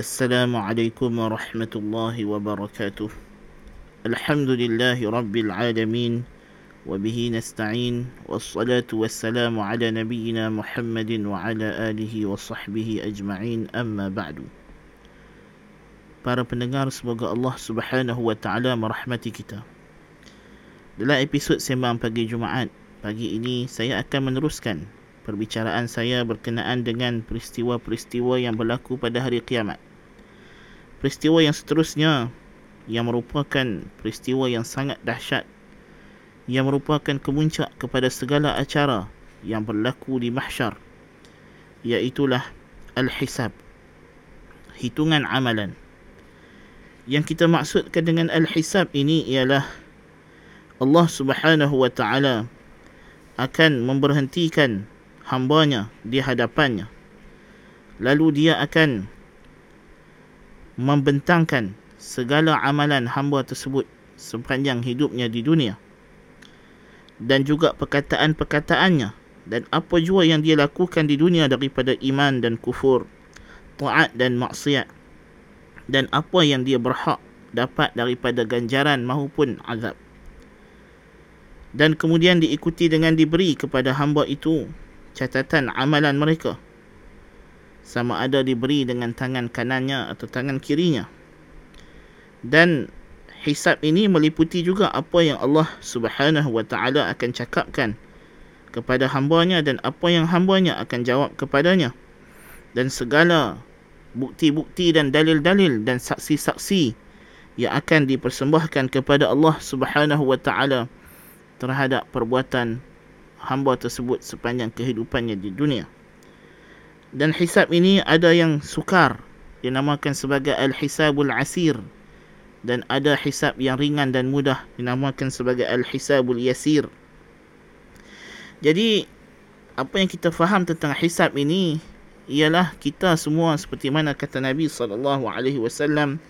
السلام عليكم ورحمة الله وبركاته الحمد لله رب العالمين وبه نستعين والصلاة والسلام على نبينا محمد وعلى آله وصحبه أجمعين أما بعد Para pendengar semoga Allah Subhanahu wa taala merahmati kita. Dalam episod sembang pagi Jumaat, pagi ini saya akan meneruskan perbicaraan saya berkenaan dengan peristiwa-peristiwa yang berlaku pada hari kiamat. Peristiwa yang seterusnya yang merupakan peristiwa yang sangat dahsyat yang merupakan kemuncak kepada segala acara yang berlaku di mahsyar iaitulah al-hisab hitungan amalan. Yang kita maksudkan dengan al-hisab ini ialah Allah Subhanahu wa taala akan memberhentikan hambanya di hadapannya. Lalu dia akan membentangkan segala amalan hamba tersebut sepanjang hidupnya di dunia dan juga perkataan-perkataannya dan apa jua yang dia lakukan di dunia daripada iman dan kufur taat dan maksiat dan apa yang dia berhak dapat daripada ganjaran maupun azab. Dan kemudian diikuti dengan diberi kepada hamba itu catatan amalan mereka. Sama ada diberi dengan tangan kanannya atau tangan kirinya. Dan hisab ini meliputi juga apa yang Allah Subhanahu wa taala akan cakapkan kepada hambanya dan apa yang hambanya akan jawab kepadanya. Dan segala bukti-bukti dan dalil-dalil dan saksi-saksi yang akan dipersembahkan kepada Allah Subhanahu wa taala terhadap perbuatan hamba tersebut sepanjang kehidupannya di dunia. Dan hisab ini ada yang sukar dinamakan sebagai al-hisabul asir dan ada hisab yang ringan dan mudah dinamakan sebagai al-hisabul yasir. Jadi apa yang kita faham tentang hisab ini ialah kita semua seperti mana kata Nabi sallallahu alaihi wasallam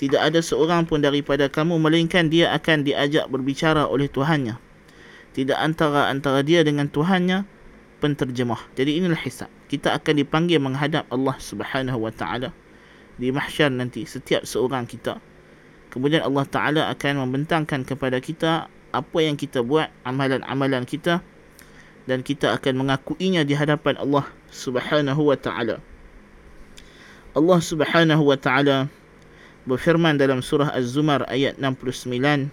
tidak ada seorang pun daripada kamu melainkan dia akan diajak berbicara oleh Tuhannya. Tidak antara antara dia dengan Tuhannya penterjemah. Jadi inilah hisab. Kita akan dipanggil menghadap Allah Subhanahu wa taala di mahsyar nanti setiap seorang kita. Kemudian Allah taala akan membentangkan kepada kita apa yang kita buat, amalan-amalan kita dan kita akan mengakuinya di hadapan Allah Subhanahu wa taala. Allah Subhanahu wa taala berfirman dalam surah Az-Zumar ayat 69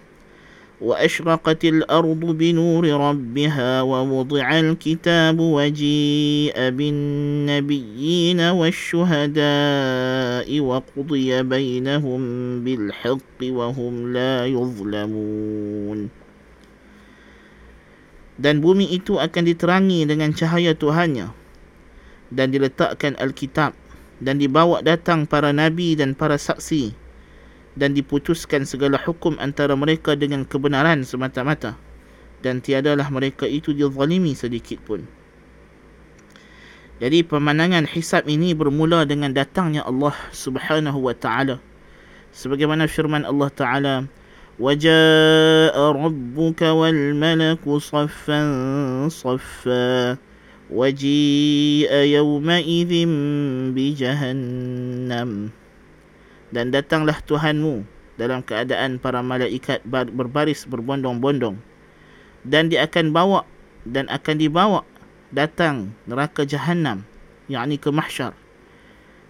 وأشرقت الأرض بنور ربها ووضع الكتاب وجيء بالنبيين والشهداء وقضي بينهم بالحق وهم لا يظلمون dan bumi itu akan diterangi dengan cahaya Tuhannya dan diletakkan Alkitab dan dibawa datang para nabi dan para saksi dan diputuskan segala hukum antara mereka dengan kebenaran semata-mata dan tiadalah mereka itu dizalimi sedikit pun jadi pemandangan hisab ini bermula dengan datangnya Allah Subhanahu wa taala sebagaimana firman Allah taala وجاء ربك والملك صفا صفا وجيء يومئذ بجهنم Dan datanglah Tuhanmu dalam keadaan para malaikat berbaris berbondong-bondong dan dia akan bawa dan akan dibawa datang neraka jahanam yakni ke mahsyar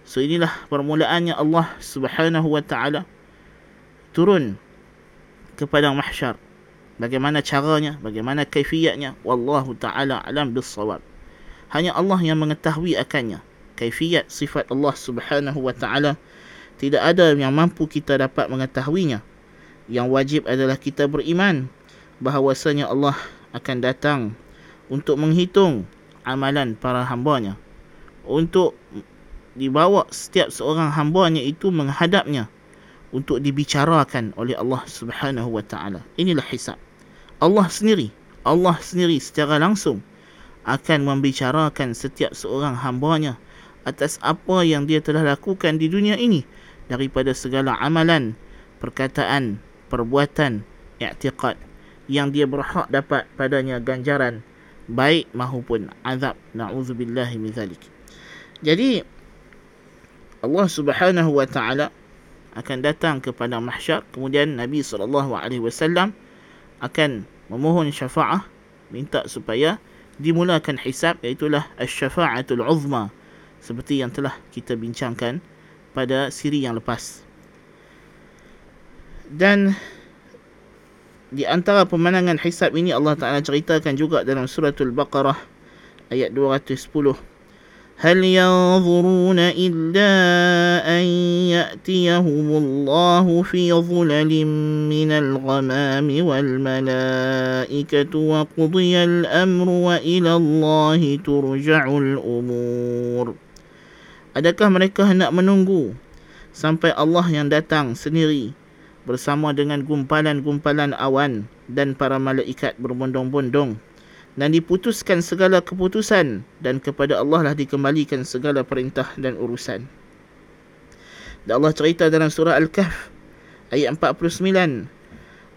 so inilah permulaannya Allah Subhanahu wa taala turun ke padang mahsyar. Bagaimana caranya, bagaimana kaifiatnya, wallahu taala alam bissawab. Hanya Allah yang mengetahui akannya. Kaifiat sifat Allah Subhanahu wa taala tidak ada yang mampu kita dapat mengetahuinya. Yang wajib adalah kita beriman bahawasanya Allah akan datang untuk menghitung amalan para hambanya. Untuk dibawa setiap seorang hambanya itu menghadapnya untuk dibicarakan oleh Allah Subhanahu wa taala. Inilah hisab. Allah sendiri, Allah sendiri secara langsung akan membicarakan setiap seorang hamba-Nya atas apa yang dia telah lakukan di dunia ini daripada segala amalan, perkataan, perbuatan, i'tiqad yang dia berhak dapat padanya ganjaran baik maupun azab. Nauzubillahi min zalik. Jadi Allah Subhanahu wa taala akan datang kepada mahsyar kemudian Nabi sallallahu alaihi wasallam akan memohon syafaat minta supaya dimulakan hisab iaitu asy-syafa'atul uzma seperti yang telah kita bincangkan pada siri yang lepas. Dan di antara pemandangan hisab ini Allah Taala ceritakan juga dalam suratul Baqarah ayat 210. Hal yanzuruna illa an ya'tiyahum Allah fi dhulalin min al-ghamam wal malaikatu wa qudiya al-amru wa ila Allah turja'ul umur. Adakah mereka hendak menunggu sampai Allah yang datang sendiri bersama dengan gumpalan-gumpalan awan dan para malaikat berbondong-bondong dan diputuskan segala keputusan dan kepada Allah lah dikembalikan segala perintah dan urusan. Dan Allah cerita dalam surah Al-Kahf ayat 49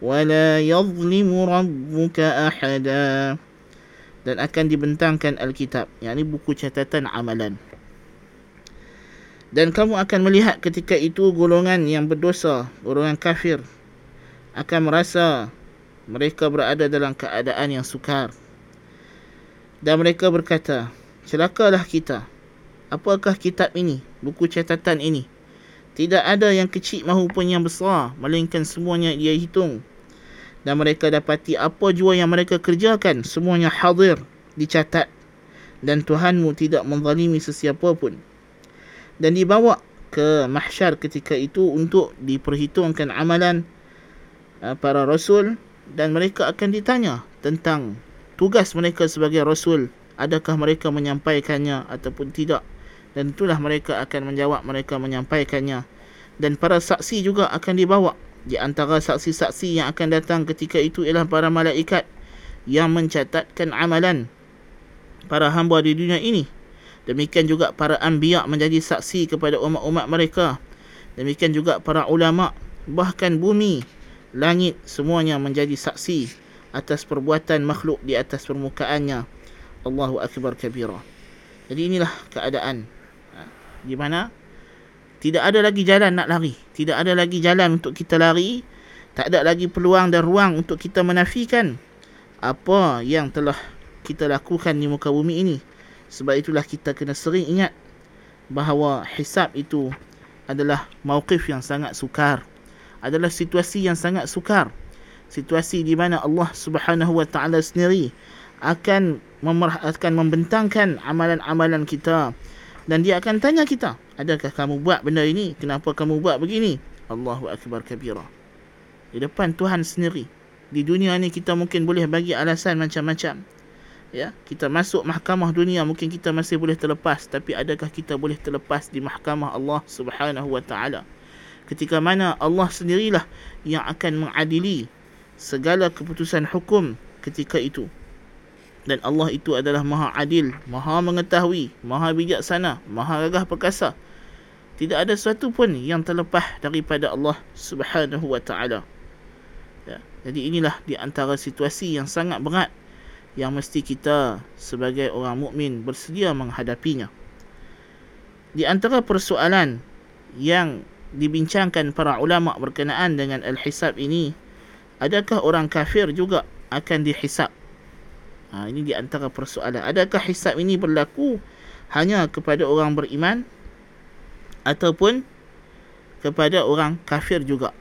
ولا يظلم ربك أحدا dan akan dibentangkan Alkitab yakni buku catatan amalan dan kamu akan melihat ketika itu golongan yang berdosa, golongan kafir akan merasa mereka berada dalam keadaan yang sukar. Dan mereka berkata, celakalah kita. Apakah kitab ini, buku catatan ini? tidak ada yang kecil maupun yang besar, melainkan semuanya dia hitung. Dan mereka dapati apa jua yang mereka kerjakan, semuanya hadir, dicatat. Dan Tuhanmu tidak menzalimi sesiapa pun dan dibawa ke mahsyar ketika itu untuk diperhitungkan amalan uh, para rasul dan mereka akan ditanya tentang tugas mereka sebagai rasul adakah mereka menyampaikannya ataupun tidak dan itulah mereka akan menjawab mereka menyampaikannya dan para saksi juga akan dibawa di antara saksi-saksi yang akan datang ketika itu ialah para malaikat yang mencatatkan amalan para hamba di dunia ini Demikian juga para anbiya menjadi saksi kepada umat-umat mereka. Demikian juga para ulama, bahkan bumi, langit semuanya menjadi saksi atas perbuatan makhluk di atas permukaannya. Allahu akbar kabira. Jadi inilah keadaan di mana tidak ada lagi jalan nak lari. Tidak ada lagi jalan untuk kita lari. Tak ada lagi peluang dan ruang untuk kita menafikan apa yang telah kita lakukan di muka bumi ini. Sebab itulah kita kena sering ingat bahawa hisab itu adalah mauqif yang sangat sukar. Adalah situasi yang sangat sukar. Situasi di mana Allah Subhanahu Wa Taala sendiri akan memerh- akan membentangkan amalan-amalan kita dan dia akan tanya kita, adakah kamu buat benda ini? Kenapa kamu buat begini? Allahu akbar kabira. Di depan Tuhan sendiri. Di dunia ni kita mungkin boleh bagi alasan macam-macam ya kita masuk mahkamah dunia mungkin kita masih boleh terlepas tapi adakah kita boleh terlepas di mahkamah Allah Subhanahu wa taala ketika mana Allah sendirilah yang akan mengadili segala keputusan hukum ketika itu dan Allah itu adalah maha adil maha mengetahui maha bijaksana maha gagah perkasa tidak ada sesuatu pun yang terlepas daripada Allah Subhanahu wa taala ya jadi inilah di antara situasi yang sangat berat yang mesti kita sebagai orang mukmin bersedia menghadapinya. Di antara persoalan yang dibincangkan para ulama berkenaan dengan al-hisab ini, adakah orang kafir juga akan dihisab? Ha, ini di antara persoalan. Adakah hisab ini berlaku hanya kepada orang beriman ataupun kepada orang kafir juga?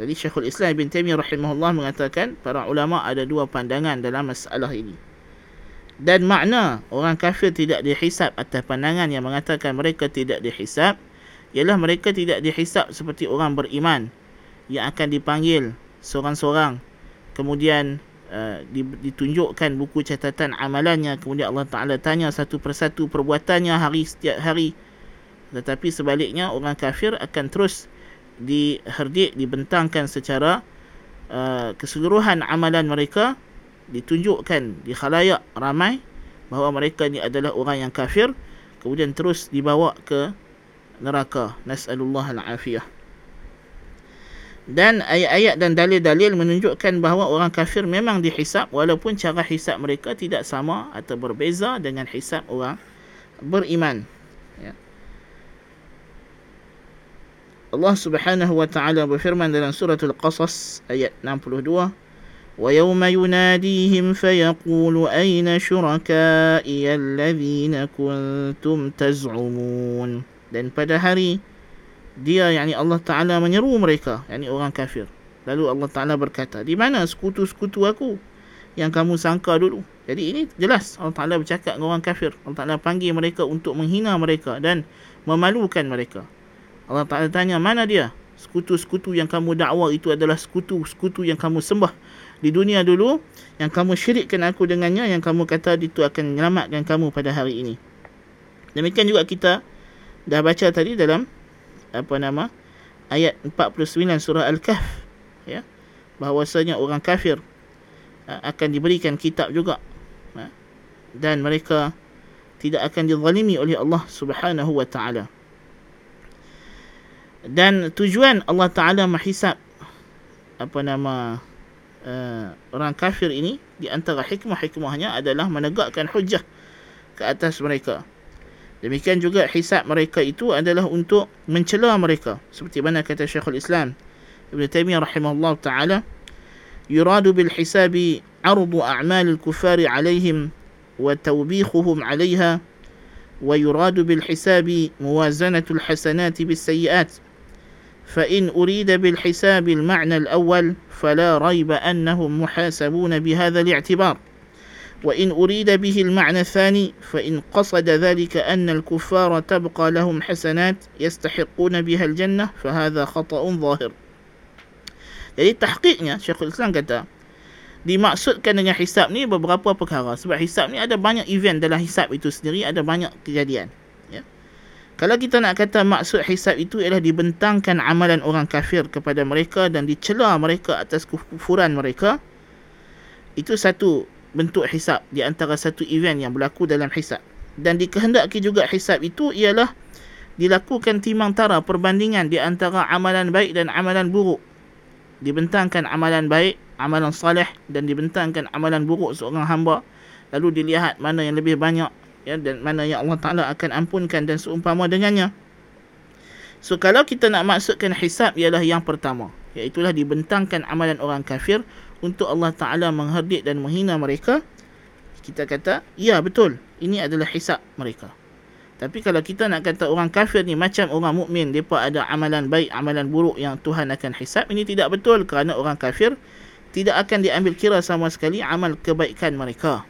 Jadi Syekhul Islam Ibn Taimiyah rahimahullah mengatakan para ulama ada dua pandangan dalam masalah ini. Dan makna orang kafir tidak dihisap atas pandangan yang mengatakan mereka tidak dihisap ialah mereka tidak dihisap seperti orang beriman yang akan dipanggil seorang-seorang kemudian uh, ditunjukkan buku catatan amalannya. Kemudian Allah Taala tanya satu persatu perbuatannya hari setiap hari. Tetapi sebaliknya orang kafir akan terus diherdik dibentangkan secara uh, keseluruhan amalan mereka. Ditunjukkan di khalayak ramai bahawa mereka ni adalah orang yang kafir. Kemudian terus dibawa ke neraka. Nasallallahu alafiyah dan ayat-ayat dan dalil-dalil menunjukkan bahawa orang kafir memang dihisap walaupun cara hisap mereka tidak sama atau berbeza dengan hisap orang beriman ya. Allah Subhanahu wa taala berfirman dalam surah Al-Qasas ayat 62 ويوم يناديهم فيقول أين شركائي الذين كنتم تزعمون dan pada hari dia yakni Allah Taala menyeru mereka yakni orang kafir. Lalu Allah Taala berkata di mana sekutu-sekutu aku yang kamu sangka dulu? Jadi ini jelas Allah Taala bercakap dengan orang kafir. Allah Taala panggil mereka untuk menghina mereka dan memalukan mereka. Allah Taala tanya mana dia? Sekutu-sekutu yang kamu dakwa itu adalah sekutu-sekutu yang kamu sembah di dunia dulu yang kamu syirikkan aku dengannya yang kamu kata itu akan menyelamatkan kamu pada hari ini. Demikian juga kita dah baca tadi dalam apa nama? Ayat 49 surah al-kahf ya. Bahawasanya orang kafir akan diberikan kitab juga dan mereka tidak akan dizalimi oleh Allah Subhanahu wa taala. Dan tujuan Allah taala menghisap apa nama uh, orang kafir ini di antara hikmah-hikmahnya adalah menegakkan hujah ke atas mereka. Demikian juga hisab mereka itu adalah untuk mencela mereka. Seperti mana kata Syekhul Islam Ibn Taymiyyah rahimahullah ta'ala Yuradu bil hisabi arudu a'mal al-kufari alaihim wa tawbikhuhum alaiha wa yuradu bil hisabi muwazanatu al-hasanati bis sayyiat فإن أريد بالحساب المعنى الأول فلا ريب أنهم محاسبون بهذا الاعتبار وإن أريد به المعنى الثاني فإن قصد ذلك أن الكفار تبقى لهم حسنات يستحقون بها الجنة فهذا خطأ ظاهر Jadi tahqiqnya Syekhul Islam kata dimaksudkan dengan hisab ni beberapa perkara sebab hisab ni ada banyak event dalam hisab itu sendiri ada banyak kejadian Kalau kita nak kata maksud hisab itu ialah dibentangkan amalan orang kafir kepada mereka dan dicela mereka atas kufuran mereka, itu satu bentuk hisab di antara satu event yang berlaku dalam hisab. Dan dikehendaki juga hisab itu ialah dilakukan timang tara perbandingan di antara amalan baik dan amalan buruk. Dibentangkan amalan baik, amalan salih dan dibentangkan amalan buruk seorang hamba. Lalu dilihat mana yang lebih banyak ya dan mana yang Allah Taala akan ampunkan dan seumpama dengannya. So kalau kita nak maksudkan hisab ialah yang pertama, iaitu dibentangkan amalan orang kafir untuk Allah Taala mengherdik dan menghina mereka. Kita kata, ya betul, ini adalah hisab mereka. Tapi kalau kita nak kata orang kafir ni macam orang mukmin, depa ada amalan baik, amalan buruk yang Tuhan akan hisab, ini tidak betul kerana orang kafir tidak akan diambil kira sama sekali amal kebaikan mereka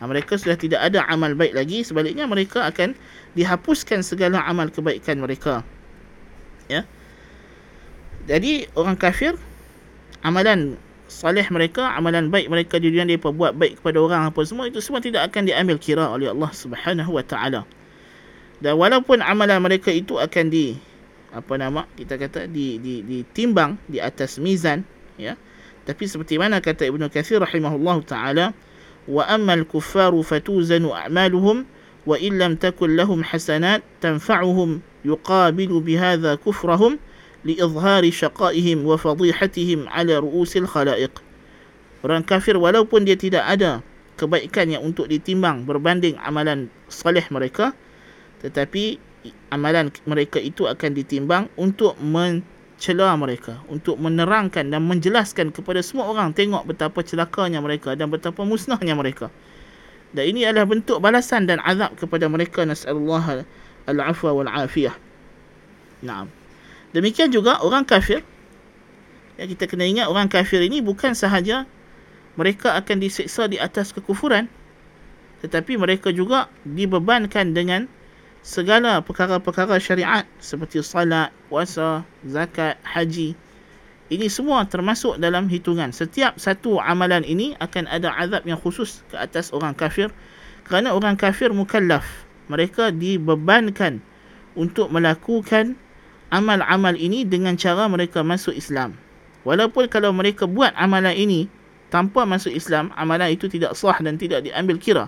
ha, mereka sudah tidak ada amal baik lagi sebaliknya mereka akan dihapuskan segala amal kebaikan mereka ya jadi orang kafir amalan salih mereka, amalan baik mereka di dunia mereka buat baik kepada orang apa semua itu semua tidak akan diambil kira oleh Allah Subhanahu wa taala. Dan walaupun amalan mereka itu akan di apa nama kita kata di di ditimbang di atas mizan ya. Tapi seperti mana kata Ibnu Katsir rahimahullahu taala wa amal kuffaru fatuzanu a'maluhum wa illam takun lahum hasanat tanfa'uhum yuqabilu bihadha kufrahum لإظهار شقائهم وفضيحتهم على رؤوس الخلائق. Orang kafir walaupun dia tidak ada kebaikan yang untuk ditimbang berbanding amalan salih mereka tetapi amalan mereka itu akan ditimbang untuk mencela mereka untuk menerangkan dan menjelaskan kepada semua orang tengok betapa celakanya mereka dan betapa musnahnya mereka. Dan ini adalah bentuk balasan dan azab kepada mereka. Nasallahu al-afwa wal afiyah Naam. Demikian juga orang kafir ya kita kena ingat orang kafir ini bukan sahaja mereka akan diseksa di atas kekufuran tetapi mereka juga dibebankan dengan segala perkara-perkara syariat seperti salat, puasa, zakat, haji. Ini semua termasuk dalam hitungan. Setiap satu amalan ini akan ada azab yang khusus ke atas orang kafir. Kerana orang kafir mukallaf. Mereka dibebankan untuk melakukan amal-amal ini dengan cara mereka masuk Islam. Walaupun kalau mereka buat amalan ini tanpa masuk Islam, amalan itu tidak sah dan tidak diambil kira.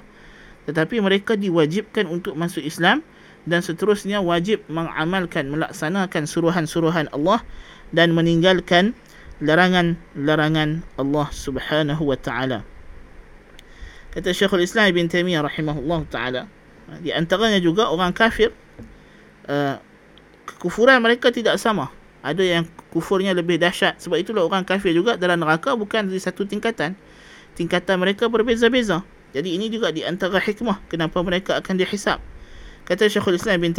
Tetapi mereka diwajibkan untuk masuk Islam dan seterusnya wajib mengamalkan, melaksanakan suruhan-suruhan Allah dan meninggalkan larangan-larangan Allah Subhanahu wa taala. Kata Syekhul Islam Ibn Taimiyah rahimahullah taala, di antaranya juga orang kafir uh, kekufuran mereka tidak sama. Ada yang kufurnya lebih dahsyat. Sebab itulah orang kafir juga dalam neraka bukan di satu tingkatan. Tingkatan mereka berbeza-beza. Jadi ini juga di antara hikmah kenapa mereka akan dihisap. Kata Syekhul Islam bin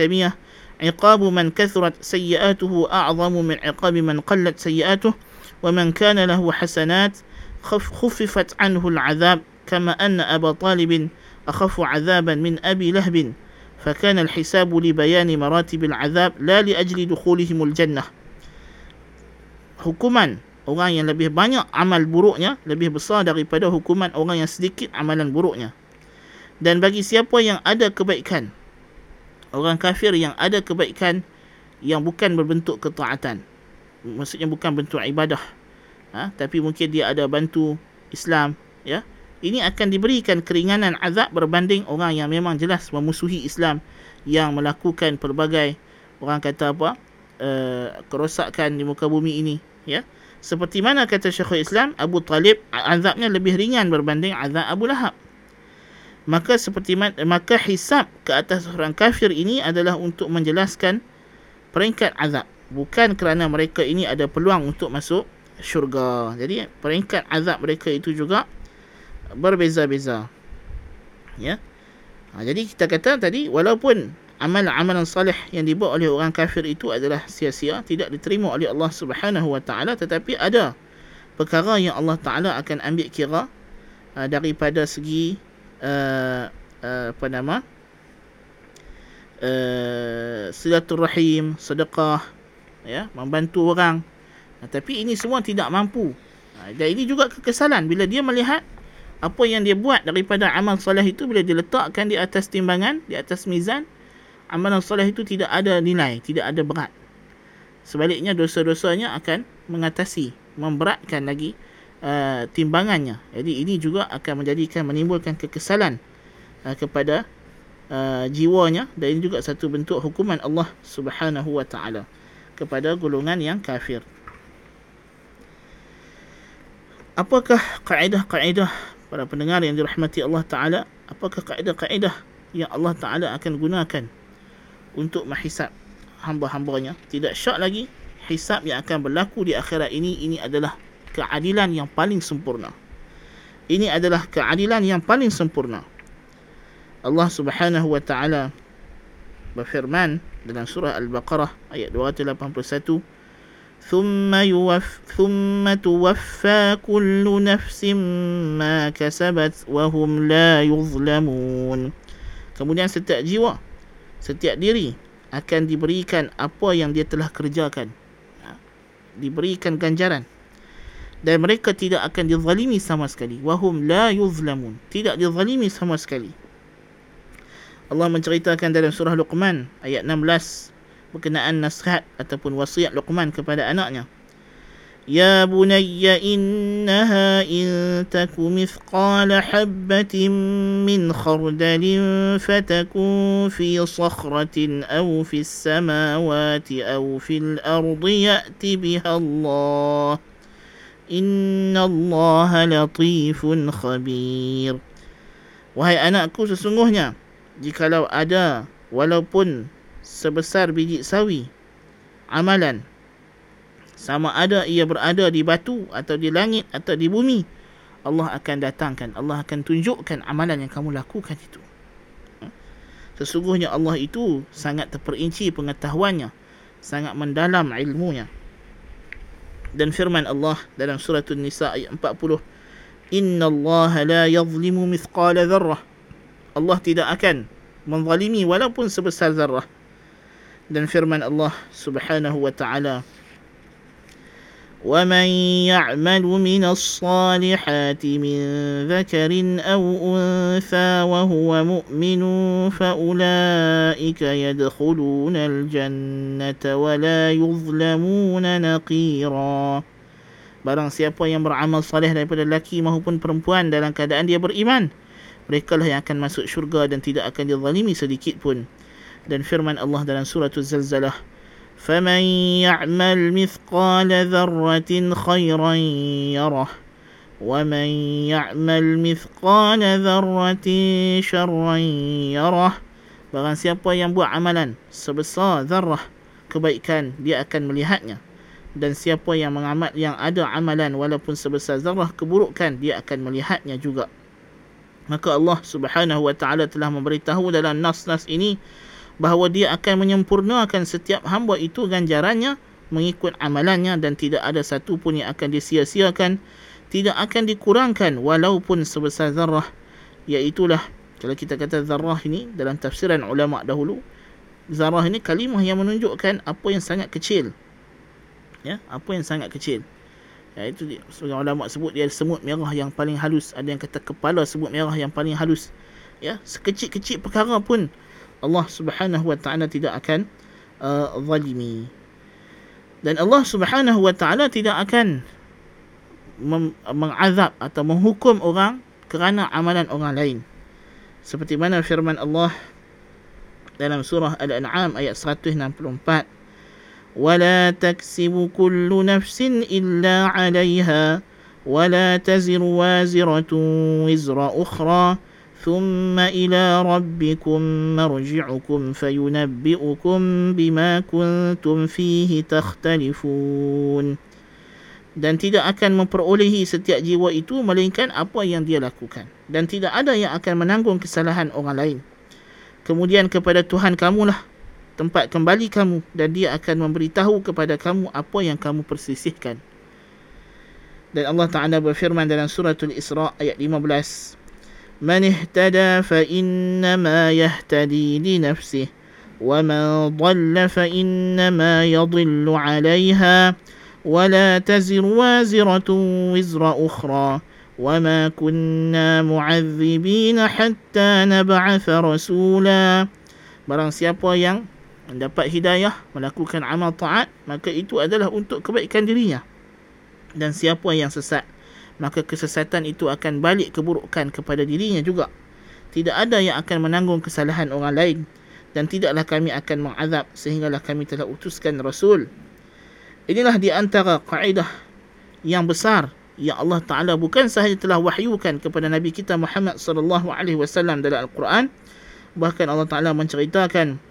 "Iqabu man kathrat sayyi'atuhu a'zamu min iqabi man qallat sayyi'atuhu, wa man kana lahu hasanat khuffifat anhu al-'adhab kama anna Abu Talib akhafu 'adhaban min Abi Lahb." فكان الحساب لبيان مراتب العذاب لا لأجل دخولهم الجنة hukuman orang yang lebih banyak amal buruknya lebih besar daripada hukuman orang yang sedikit amalan buruknya dan bagi siapa yang ada kebaikan orang kafir yang ada kebaikan yang bukan berbentuk ketaatan maksudnya bukan bentuk ibadah ha? tapi mungkin dia ada bantu Islam ya ini akan diberikan keringanan azab berbanding orang yang memang jelas memusuhi Islam yang melakukan pelbagai orang kata apa uh, kerosakan di muka bumi ini ya. Seperti mana kata Syekhul Islam Abu Talib azabnya lebih ringan berbanding azab Abu Lahab. Maka seperti maka hisab ke atas orang kafir ini adalah untuk menjelaskan peringkat azab. Bukan kerana mereka ini ada peluang untuk masuk syurga. Jadi peringkat azab mereka itu juga berbeza-beza. Ya. Ha, jadi kita kata tadi walaupun amalan-amalan salih yang dibuat oleh orang kafir itu adalah sia-sia, tidak diterima oleh Allah Subhanahu Wa Taala tetapi ada perkara yang Allah Taala akan ambil kira uh, daripada segi uh, uh, apa nama? Uh, silaturahim, sedekah, ya, membantu orang. Uh, tapi ini semua tidak mampu. Uh, dan ini juga kekesalan bila dia melihat apa yang dia buat daripada amal soleh itu bila diletakkan di atas timbangan, di atas mizan, amalan soleh itu tidak ada nilai, tidak ada berat. Sebaliknya dosa-dosanya akan mengatasi, memberatkan lagi uh, timbangannya. Jadi ini juga akan menjadikan menimbulkan kekesalan uh, kepada uh, jiwanya dan ini juga satu bentuk hukuman Allah Subhanahu wa taala kepada golongan yang kafir. Apakah kaedah-kaedah para pendengar yang dirahmati Allah Ta'ala apakah kaedah-kaedah yang Allah Ta'ala akan gunakan untuk menghisap hamba-hambanya? Tidak syak lagi hisap yang akan berlaku di akhirat ini ini adalah keadilan yang paling sempurna. Ini adalah keadilan yang paling sempurna. Allah Subhanahu wa taala berfirman dalam surah Al-Baqarah ayat 281 ثم يوف ثم توفى كل نفس ما كسبت وهم لا يظلمون kemudian setiap jiwa setiap diri akan diberikan apa yang dia telah kerjakan ha, diberikan ganjaran dan mereka tidak akan dizalimi sama sekali wahum la yuzlamun tidak dizalimi sama sekali Allah menceritakan dalam surah Luqman ayat 16 berkenaan nasihat ataupun wasiat Luqman kepada anaknya. Ya bunayya innaha in taku mithqala habbatin min khardalin fatakun fi sakhratin aw fi samawati aw fil ardi ya'ti biha Allah. Inna Allah latifun khabir. Wahai anakku sesungguhnya jikalau ada walaupun sebesar biji sawi. Amalan. Sama ada ia berada di batu atau di langit atau di bumi Allah akan datangkan. Allah akan tunjukkan amalan yang kamu lakukan itu. Sesungguhnya Allah itu sangat terperinci pengetahuannya sangat mendalam ilmunya. Dan firman Allah dalam surah An-Nisa ayat 40 Inna Allah la yazlimu mithqala dharrah Allah tidak akan menzalimi walaupun sebesar zarrah dan firman Allah Subhanahu wa taala ومن يعمل من الصالحات من ذكر أو أنثى وهو مؤمن فأولئك يدخلون الجنة ولا يظلمون نقيرا Barang siapa yang beramal saleh daripada lelaki maupun perempuan dalam keadaan dia beriman, mereka lah yang akan masuk syurga dan tidak akan dizalimi sedikit pun. Dan firman Allah dalam surah Az-Zalzalah, فمن يعمل مثقال ذرة خيرا يره ومن يعمل مثقال ذرة شرا يره Barang siapa yang buat amalan sebesar zarah kebaikan, dia akan melihatnya. Dan siapa yang mengamal yang ada amalan walaupun sebesar zarah keburukan, dia akan melihatnya juga. Maka Allah subhanahu wa ta'ala telah memberitahu dalam nas-nas ini bahawa dia akan menyempurnakan setiap hamba itu ganjarannya mengikut amalannya dan tidak ada satu pun yang akan disia-siakan tidak akan dikurangkan walaupun sebesar zarah iaitulah kalau kita kata zarah ini dalam tafsiran ulama dahulu zarah ini kalimah yang menunjukkan apa yang sangat kecil. Ya apa yang sangat kecil. Ya itu sebagai ulama sebut dia semut merah yang paling halus ada yang kata kepala semut merah yang paling halus. Ya sekecil-kecil perkara pun Allah Subhanahu wa taala tidak akan uh, zalimi. Dan Allah Subhanahu wa taala tidak akan mem- mengazab atau menghukum orang kerana amalan orang lain. Seperti mana firman Allah dalam surah Al-An'am ayat 164. ولا تكسب كل نفس إلا عليها ولا تزر وازرة وزر أخرى ثم إلى ربكم مرجعكم فينبئكم بما كنتم فيه تختلفون dan tidak akan memperolehi setiap jiwa itu melainkan apa yang dia lakukan dan tidak ada yang akan menanggung kesalahan orang lain kemudian kepada Tuhan kamulah tempat kembali kamu dan dia akan memberitahu kepada kamu apa yang kamu persisihkan dan Allah Ta'ala berfirman dalam suratul Isra ayat 15 من اهتدى فإنما يهتدي لنفسه ومن ضل فإنما يضل عليها ولا تزر وازرة وزر أخرى وما كنا معذبين حتى نبعث رسولا Barang siapa yang mendapat hidayah melakukan amal taat maka itu adalah untuk kebaikan dirinya dan siapa yang sesat maka kesesatan itu akan balik keburukan kepada dirinya juga. Tidak ada yang akan menanggung kesalahan orang lain dan tidaklah kami akan mengazab sehinggalah kami telah utuskan Rasul. Inilah di antara kaedah yang besar yang Allah Taala bukan sahaja telah wahyukan kepada Nabi kita Muhammad sallallahu alaihi wasallam dalam Al-Quran, bahkan Allah Taala menceritakan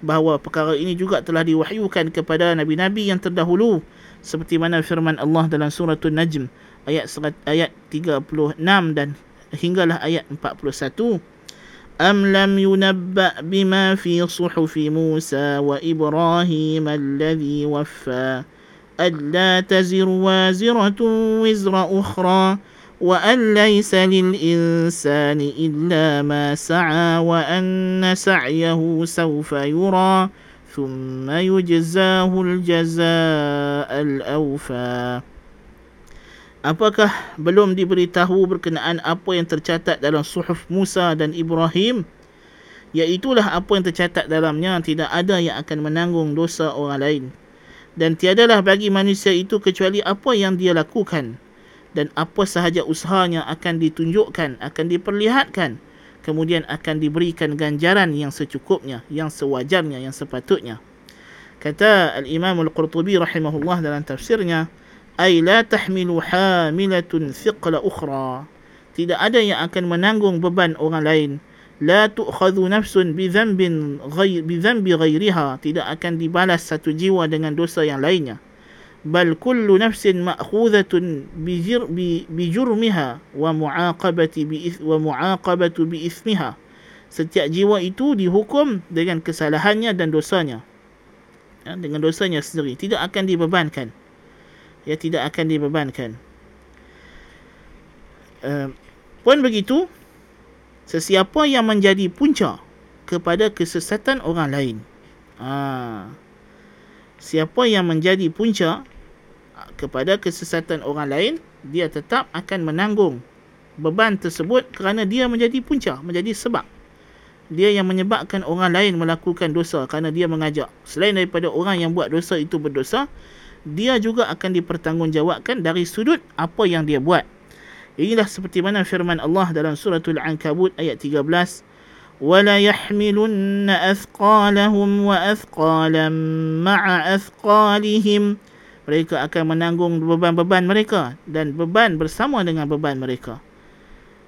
bahawa perkara ini juga telah diwahyukan kepada nabi-nabi yang terdahulu seperti mana firman Allah dalam surah An-Najm ayat ayat 36 dan hinggalah ayat 41 am lam yunabba bima fi suhufi Musa wa Ibrahim alladhi waffa ألا تزر وازرة وزر أخرى وأن ليس للإنسان إلا ما سعى وأن سعيه سوف يرى ثم يجزاه الجزاء الأوفى Apakah belum diberitahu berkenaan apa yang tercatat dalam suhuf Musa dan Ibrahim? Iaitulah apa yang tercatat dalamnya tidak ada yang akan menanggung dosa orang lain. Dan tiadalah bagi manusia itu kecuali apa yang dia lakukan. Dan apa sahaja usahanya akan ditunjukkan, akan diperlihatkan. Kemudian akan diberikan ganjaran yang secukupnya, yang sewajarnya, yang sepatutnya. Kata Al-Imam Al-Qurtubi rahimahullah dalam tafsirnya, ay la tahmilu hamilatun thiqla ukhra. Tidak ada yang akan menanggung beban orang lain. La tu'khadhu nafsun bi dhanbin ghayr bi dhanbi ghayriha. Tidak akan dibalas satu jiwa dengan dosa yang lainnya. Bal kullu nafsin ma'khudhatun bi jir bi, bi jurmiha wa mu'aqabati bi wa mu'aqabatu bi ismiha setiap jiwa itu dihukum dengan kesalahannya dan dosanya. Ya, dengan dosanya sendiri. Tidak akan dibebankan ia tidak akan dibebankan. Uh, pun begitu, sesiapa yang menjadi punca kepada kesesatan orang lain. Ha, siapa yang menjadi punca kepada kesesatan orang lain, dia tetap akan menanggung beban tersebut kerana dia menjadi punca, menjadi sebab. Dia yang menyebabkan orang lain melakukan dosa kerana dia mengajak. Selain daripada orang yang buat dosa itu berdosa, dia juga akan dipertanggungjawabkan dari sudut apa yang dia buat. Inilah seperti mana firman Allah dalam suratul Ankabut ayat 13. وَلَا يَحْمِلُنَّ أَثْقَالَهُمْ وَأَثْقَالًا مَعَ أَثْقَالِهِمْ Mereka akan menanggung beban-beban mereka dan beban bersama dengan beban mereka.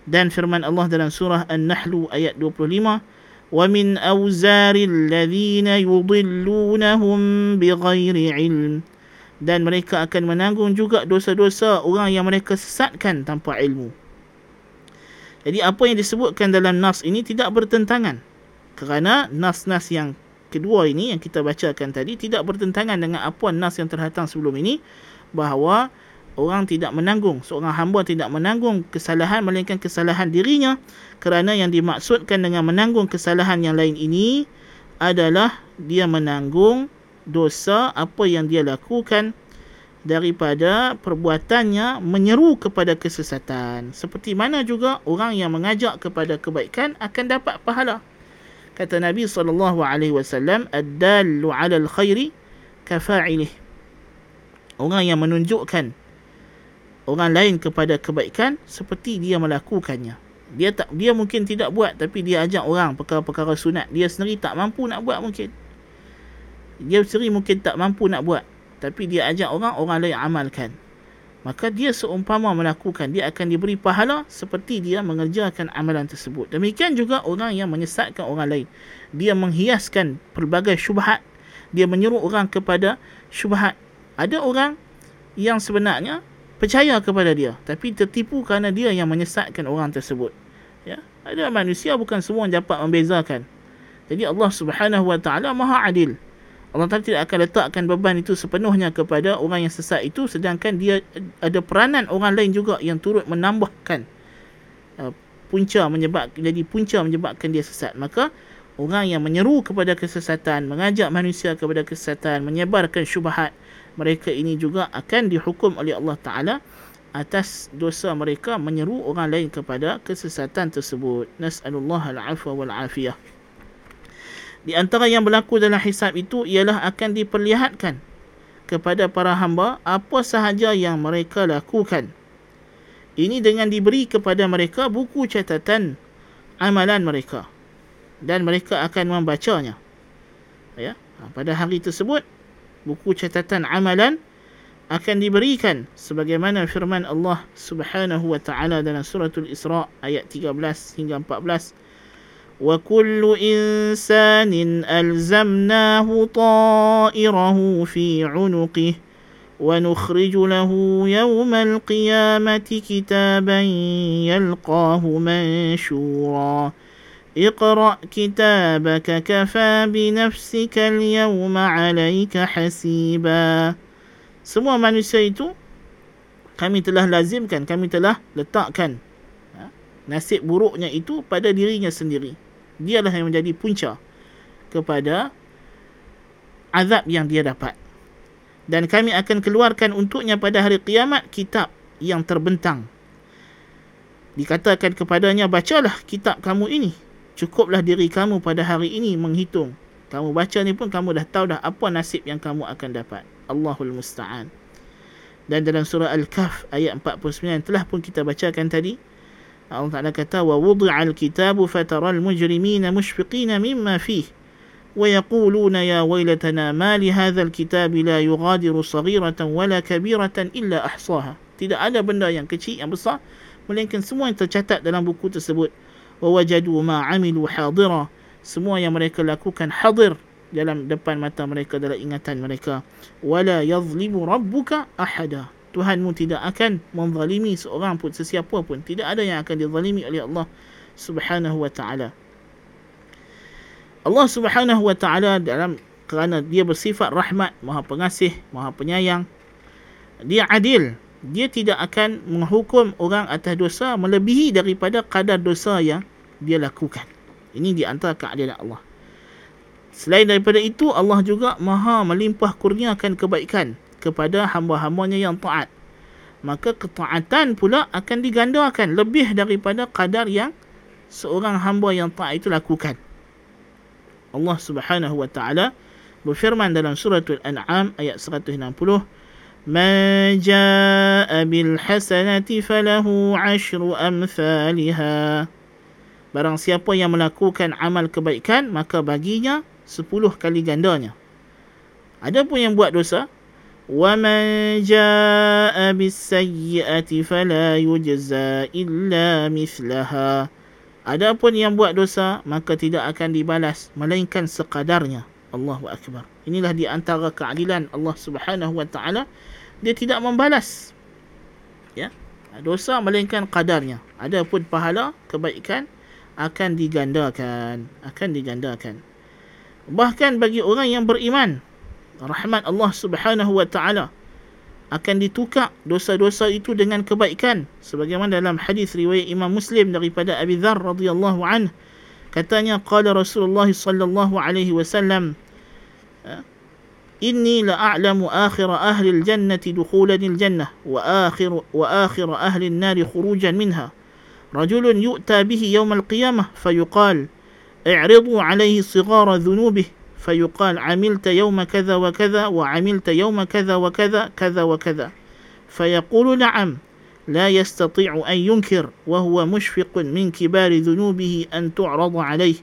Dan firman Allah dalam surah An-Nahl ayat 25. وَمِنْ أَوْزَارِ الَّذِينَ يُضِلُّونَهُمْ بِغَيْرِ عِلْمٍ dan mereka akan menanggung juga dosa-dosa orang yang mereka sesatkan tanpa ilmu. Jadi apa yang disebutkan dalam nas ini tidak bertentangan. Kerana nas-nas yang kedua ini yang kita bacakan tadi tidak bertentangan dengan apa nas yang terhatang sebelum ini bahawa orang tidak menanggung, seorang hamba tidak menanggung kesalahan melainkan kesalahan dirinya kerana yang dimaksudkan dengan menanggung kesalahan yang lain ini adalah dia menanggung dosa apa yang dia lakukan daripada perbuatannya menyeru kepada kesesatan. Seperti mana juga orang yang mengajak kepada kebaikan akan dapat pahala. Kata Nabi sallallahu alaihi wasallam ad-dallu 'ala al-khairi kafa'ilih orang yang menunjukkan orang lain kepada kebaikan seperti dia melakukannya. Dia tak dia mungkin tidak buat tapi dia ajak orang perkara-perkara sunat. Dia sendiri tak mampu nak buat mungkin dia sendiri mungkin tak mampu nak buat. Tapi dia ajak orang orang lain amalkan. Maka dia seumpama melakukan dia akan diberi pahala seperti dia mengerjakan amalan tersebut. Demikian juga orang yang menyesatkan orang lain. Dia menghiaskan pelbagai syubhat. Dia menyuruh orang kepada syubhat. Ada orang yang sebenarnya percaya kepada dia tapi tertipu kerana dia yang menyesatkan orang tersebut. Ya ada manusia bukan semua dapat membezakan. Jadi Allah Subhanahu wa taala Maha Adil Allah Ta'ala tidak akan letakkan beban itu sepenuhnya kepada orang yang sesat itu sedangkan dia ada peranan orang lain juga yang turut menambahkan uh, punca menyebab jadi punca menyebabkan dia sesat. Maka orang yang menyeru kepada kesesatan mengajak manusia kepada kesesatan menyebarkan syubhat mereka ini juga akan dihukum oleh Allah Ta'ala atas dosa mereka menyeru orang lain kepada kesesatan tersebut. Nas'alullah al-afwa wal-afiyah di antara yang berlaku dalam hisab itu ialah akan diperlihatkan kepada para hamba apa sahaja yang mereka lakukan. Ini dengan diberi kepada mereka buku catatan amalan mereka dan mereka akan membacanya. Ya, ha, pada hari tersebut buku catatan amalan akan diberikan sebagaimana firman Allah Subhanahu wa taala dalam suratul Isra ayat 13 hingga 14 وكل إنسان ألزمناه طائره في عنقه ونخرج له يوم القيامة كتابا يلقاه منشورا. اقرأ كتابك كفى بنفسك اليوم عليك حسيبا. Semua manusia itu kami telah lazimkan, kami telah letakkan nasib buruknya itu pada dirinya sendiri. Dialah yang menjadi punca kepada azab yang dia dapat. Dan kami akan keluarkan untuknya pada hari kiamat kitab yang terbentang. Dikatakan kepadanya, bacalah kitab kamu ini. Cukuplah diri kamu pada hari ini menghitung. Kamu baca ni pun kamu dah tahu dah apa nasib yang kamu akan dapat. Allahul Musta'an. Dan dalam surah Al-Kahf ayat 49 telah pun kita bacakan tadi. Allah Ta'ala kata وَوُضِعَ الْكِتَابُ فَتَرَى الْمُجْرِمِينَ مُشْفِقِينَ مِمَّا فِيهِ وَيَقُولُونَ يَا وَيْلَتَنَا مَا لِهَذَا الْكِتَابِ لَا يُغَادِرُ صَغِيرَةً وَلَا كَبِيرَةً إِلَّا أَحْصَاهَا Tidak ada benda yang kecil, yang besar Melainkan semua yang tercatat dalam buku tersebut. وَوَجَدُوا مَا عَمِلُوا حَاضِرًا Semua yang mereka lakukan hadir dalam depan mata mereka, dalam ingatan mereka. وَلَا يَظْلِمُ رَبُّكَ أَحَدًا Tuhanmu tidak akan menzalimi seorang pun sesiapa pun. Tidak ada yang akan dizalimi oleh Allah Subhanahu wa taala. Allah Subhanahu wa taala dalam kerana dia bersifat rahmat maha pengasih maha penyayang dia adil. Dia tidak akan menghukum orang atas dosa melebihi daripada kadar dosa yang dia lakukan. Ini di antara keadilan Allah. Selain daripada itu Allah juga maha melimpah kurniakan kebaikan kepada hamba-hambanya yang taat maka ketaatan pula akan digandakan lebih daripada kadar yang seorang hamba yang taat itu lakukan. Allah Subhanahu wa taala berfirman dalam surah Al-An'am ayat 160, "Man jaa'a bil hasanati falahu 'ashru amsalha." Barang siapa yang melakukan amal kebaikan, maka baginya 10 kali gandanya. Adapun yang buat dosa, ومن جاء بالسيئة فلا يجزى إلا مثلها Adapun yang buat dosa maka tidak akan dibalas melainkan sekadarnya. Allahu akbar. Inilah di antara keadilan Allah Subhanahu wa taala dia tidak membalas ya dosa melainkan kadarnya. Adapun pahala kebaikan akan digandakan, akan digandakan. Bahkan bagi orang yang beriman rahmat Allah Subhanahu wa taala akan ditukar dosa-dosa itu dengan kebaikan. Sebagaimana dalam hadis riwayat Imam Muslim daripada Abi Dzar radhiyallahu an katanya qala Rasulullah sallallahu alaihi wasallam eh, inni la a'lamu akhir ahli al-jannati dukhulan al-jannah wa akhir wa akhir ahli an-nar khurujan minha. رجل يؤتى به يوم القيامة فيقال اعرضوا عليه صغار ذنوبه فيقال عملت يوم كذا وكذا وعملت يوم كذا وكذا كذا وكذا. فيقول نعم لا يستطيع أن ينكر وهو مشفق من كبار ذنوبه أن تعرض عليه.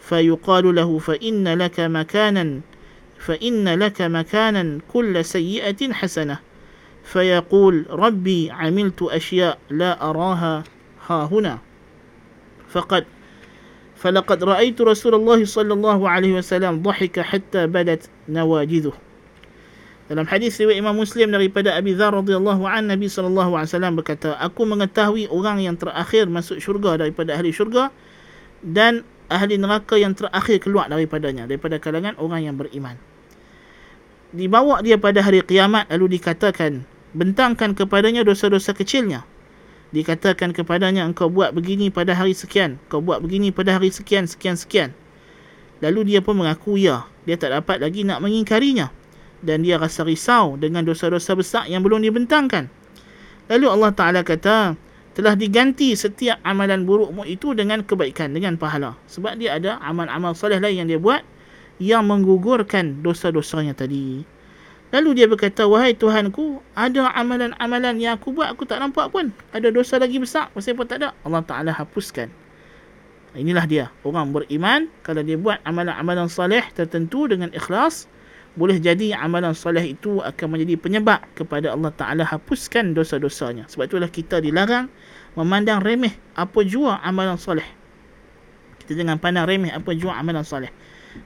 فيقال له فإن لك مكانا فإن لك مكانا كل سيئة حسنة. فيقول ربي عملت أشياء لا أراها ها هنا. فقد فلقد رأيت رسول الله صلى الله عليه وسلم ضحك حتى بدت نواجذه Dalam hadis riwayat Imam Muslim daripada Abi Dzar radhiyallahu an Nabi sallallahu alaihi wasallam berkata, "Aku mengetahui orang yang terakhir masuk syurga daripada ahli syurga dan ahli neraka yang terakhir keluar daripadanya daripada kalangan orang yang beriman." Dibawa dia pada hari kiamat lalu dikatakan, "Bentangkan kepadanya dosa-dosa kecilnya." dikatakan kepadanya engkau buat begini pada hari sekian, kau buat begini pada hari sekian, sekian, sekian. Lalu dia pun mengaku ya, dia tak dapat lagi nak mengingkarinya. Dan dia rasa risau dengan dosa-dosa besar yang belum dibentangkan. Lalu Allah Ta'ala kata, telah diganti setiap amalan burukmu itu dengan kebaikan, dengan pahala. Sebab dia ada amal-amal soleh lain yang dia buat yang menggugurkan dosa-dosanya tadi. Lalu dia berkata, wahai Tuhanku, ada amalan-amalan yang aku buat, aku tak nampak pun. Ada dosa lagi besar, pasal pun tak ada. Allah Ta'ala hapuskan. Inilah dia. Orang beriman, kalau dia buat amalan-amalan salih tertentu dengan ikhlas, boleh jadi amalan salih itu akan menjadi penyebab kepada Allah Ta'ala hapuskan dosa-dosanya. Sebab itulah kita dilarang memandang remeh apa jua amalan salih. Kita jangan pandang remeh apa jua amalan salih.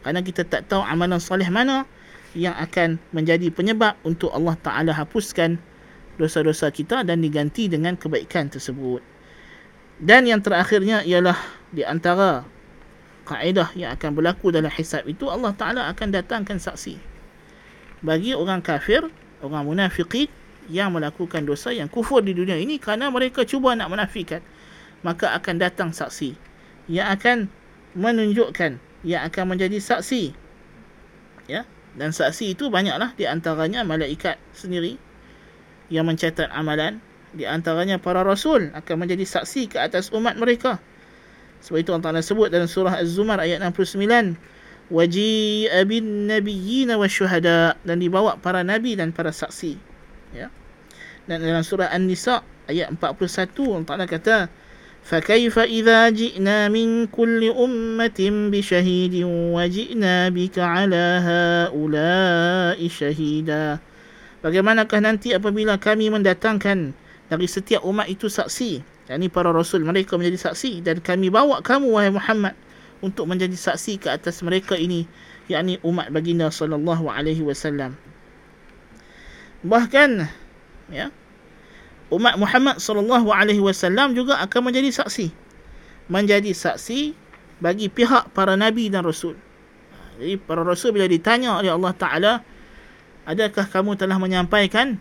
Kerana kita tak tahu amalan salih mana, yang akan menjadi penyebab untuk Allah Ta'ala hapuskan dosa-dosa kita dan diganti dengan kebaikan tersebut. Dan yang terakhirnya ialah di antara kaedah yang akan berlaku dalam hisab itu Allah Ta'ala akan datangkan saksi. Bagi orang kafir, orang munafiqin yang melakukan dosa yang kufur di dunia ini kerana mereka cuba nak menafikan. Maka akan datang saksi yang akan menunjukkan, yang akan menjadi saksi. Ya, dan saksi itu banyaklah di antaranya malaikat sendiri yang mencatat amalan. Di antaranya para rasul akan menjadi saksi ke atas umat mereka. Sebab itu Allah Ta'ala sebut dalam surah Az-Zumar ayat 69 waji'a bin nabiyyin wasyuhada dan dibawa para nabi dan para saksi. Ya. Dan dalam surah An-Nisa ayat 41 Allah Ta'ala kata فكيف إذا جئنا من كل أمة بشهيد وجئنا بك على هؤلاء شهيدا Bagaimanakah nanti apabila kami mendatangkan dari setiap umat itu saksi yakni para rasul mereka menjadi saksi dan kami bawa kamu wahai Muhammad untuk menjadi saksi ke atas mereka ini yakni umat baginda sallallahu alaihi wasallam bahkan ya umat Muhammad sallallahu alaihi wasallam juga akan menjadi saksi. Menjadi saksi bagi pihak para nabi dan rasul. Jadi para rasul bila ditanya oleh Allah Taala, adakah kamu telah menyampaikan?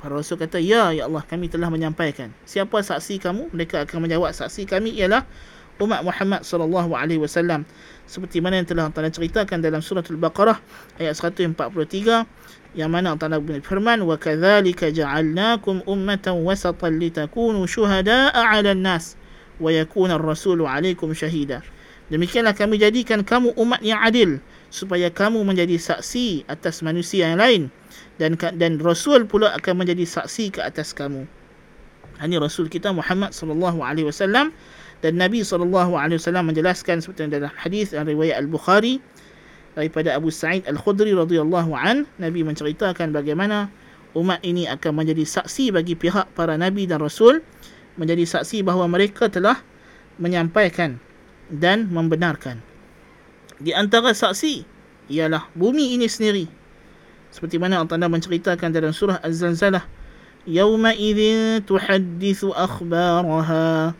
Para rasul kata, ya ya Allah kami telah menyampaikan. Siapa saksi kamu? Mereka akan menjawab saksi kami ialah umat Muhammad sallallahu alaihi wasallam. Seperti mana yang telah Allah ceritakan dalam surah Al-Baqarah ayat 143 yang mana Allah berfirman wa kadzalika ja'alnakum ummatan wasatan litakunu syuhada'a 'alan nas wa yakuna ar-rasulu 'alaikum syahida demikianlah kami jadikan kamu umat yang adil supaya kamu menjadi saksi atas manusia yang lain dan dan rasul pula akan menjadi saksi ke atas kamu. Ini rasul kita Muhammad sallallahu alaihi wasallam dan Nabi wasallam menjelaskan seperti dalam hadis yang riwayat Al-Bukhari daripada Abu Sa'id Al-Khudri radhiyallahu an Nabi menceritakan bagaimana umat ini akan menjadi saksi bagi pihak para nabi dan rasul menjadi saksi bahawa mereka telah menyampaikan dan membenarkan. Di antara saksi ialah bumi ini sendiri. Seperti mana Allah Taala menceritakan dalam surah Az-Zalzalah yauma idzin tuhaddithu akhbaraha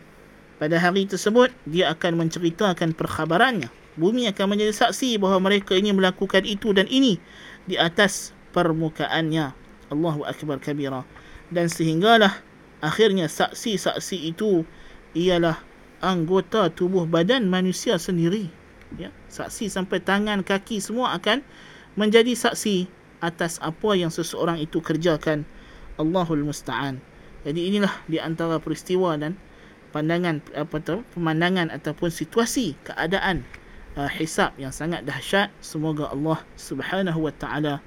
pada hari tersebut dia akan menceritakan perkhabarannya. Bumi akan menjadi saksi bahawa mereka ini melakukan itu dan ini di atas permukaannya. Allahu akbar kabira. Dan sehinggalah akhirnya saksi-saksi itu ialah anggota tubuh badan manusia sendiri. Ya saksi sampai tangan kaki semua akan menjadi saksi atas apa yang seseorang itu kerjakan. Allahul musta'an. Jadi inilah di antara peristiwa dan pandangan apa tu pemandangan ataupun situasi keadaan uh, hisab yang sangat dahsyat. Semoga Allah Subhanahu wa taala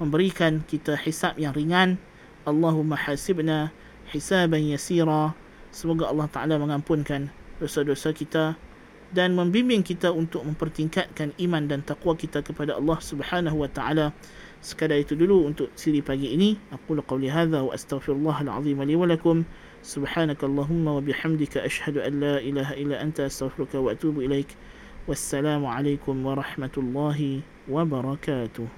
memberikan kita hisab yang ringan. Allahumma hasibna hisaban yasira. Semoga Allah taala mengampunkan dosa-dosa kita dan membimbing kita untuk mempertingkatkan iman dan takwa kita kepada Allah Subhanahu wa taala. Sekadar itu dulu untuk siri pagi ini. Aku qauli hadza wa astaghfirullah alazim li wa lakum سبحانك اللهم وبحمدك أشهد أن لا إله إلا أنت أستغفرك وأتوب إليك. والسلام عليكم ورحمة الله وبركاته.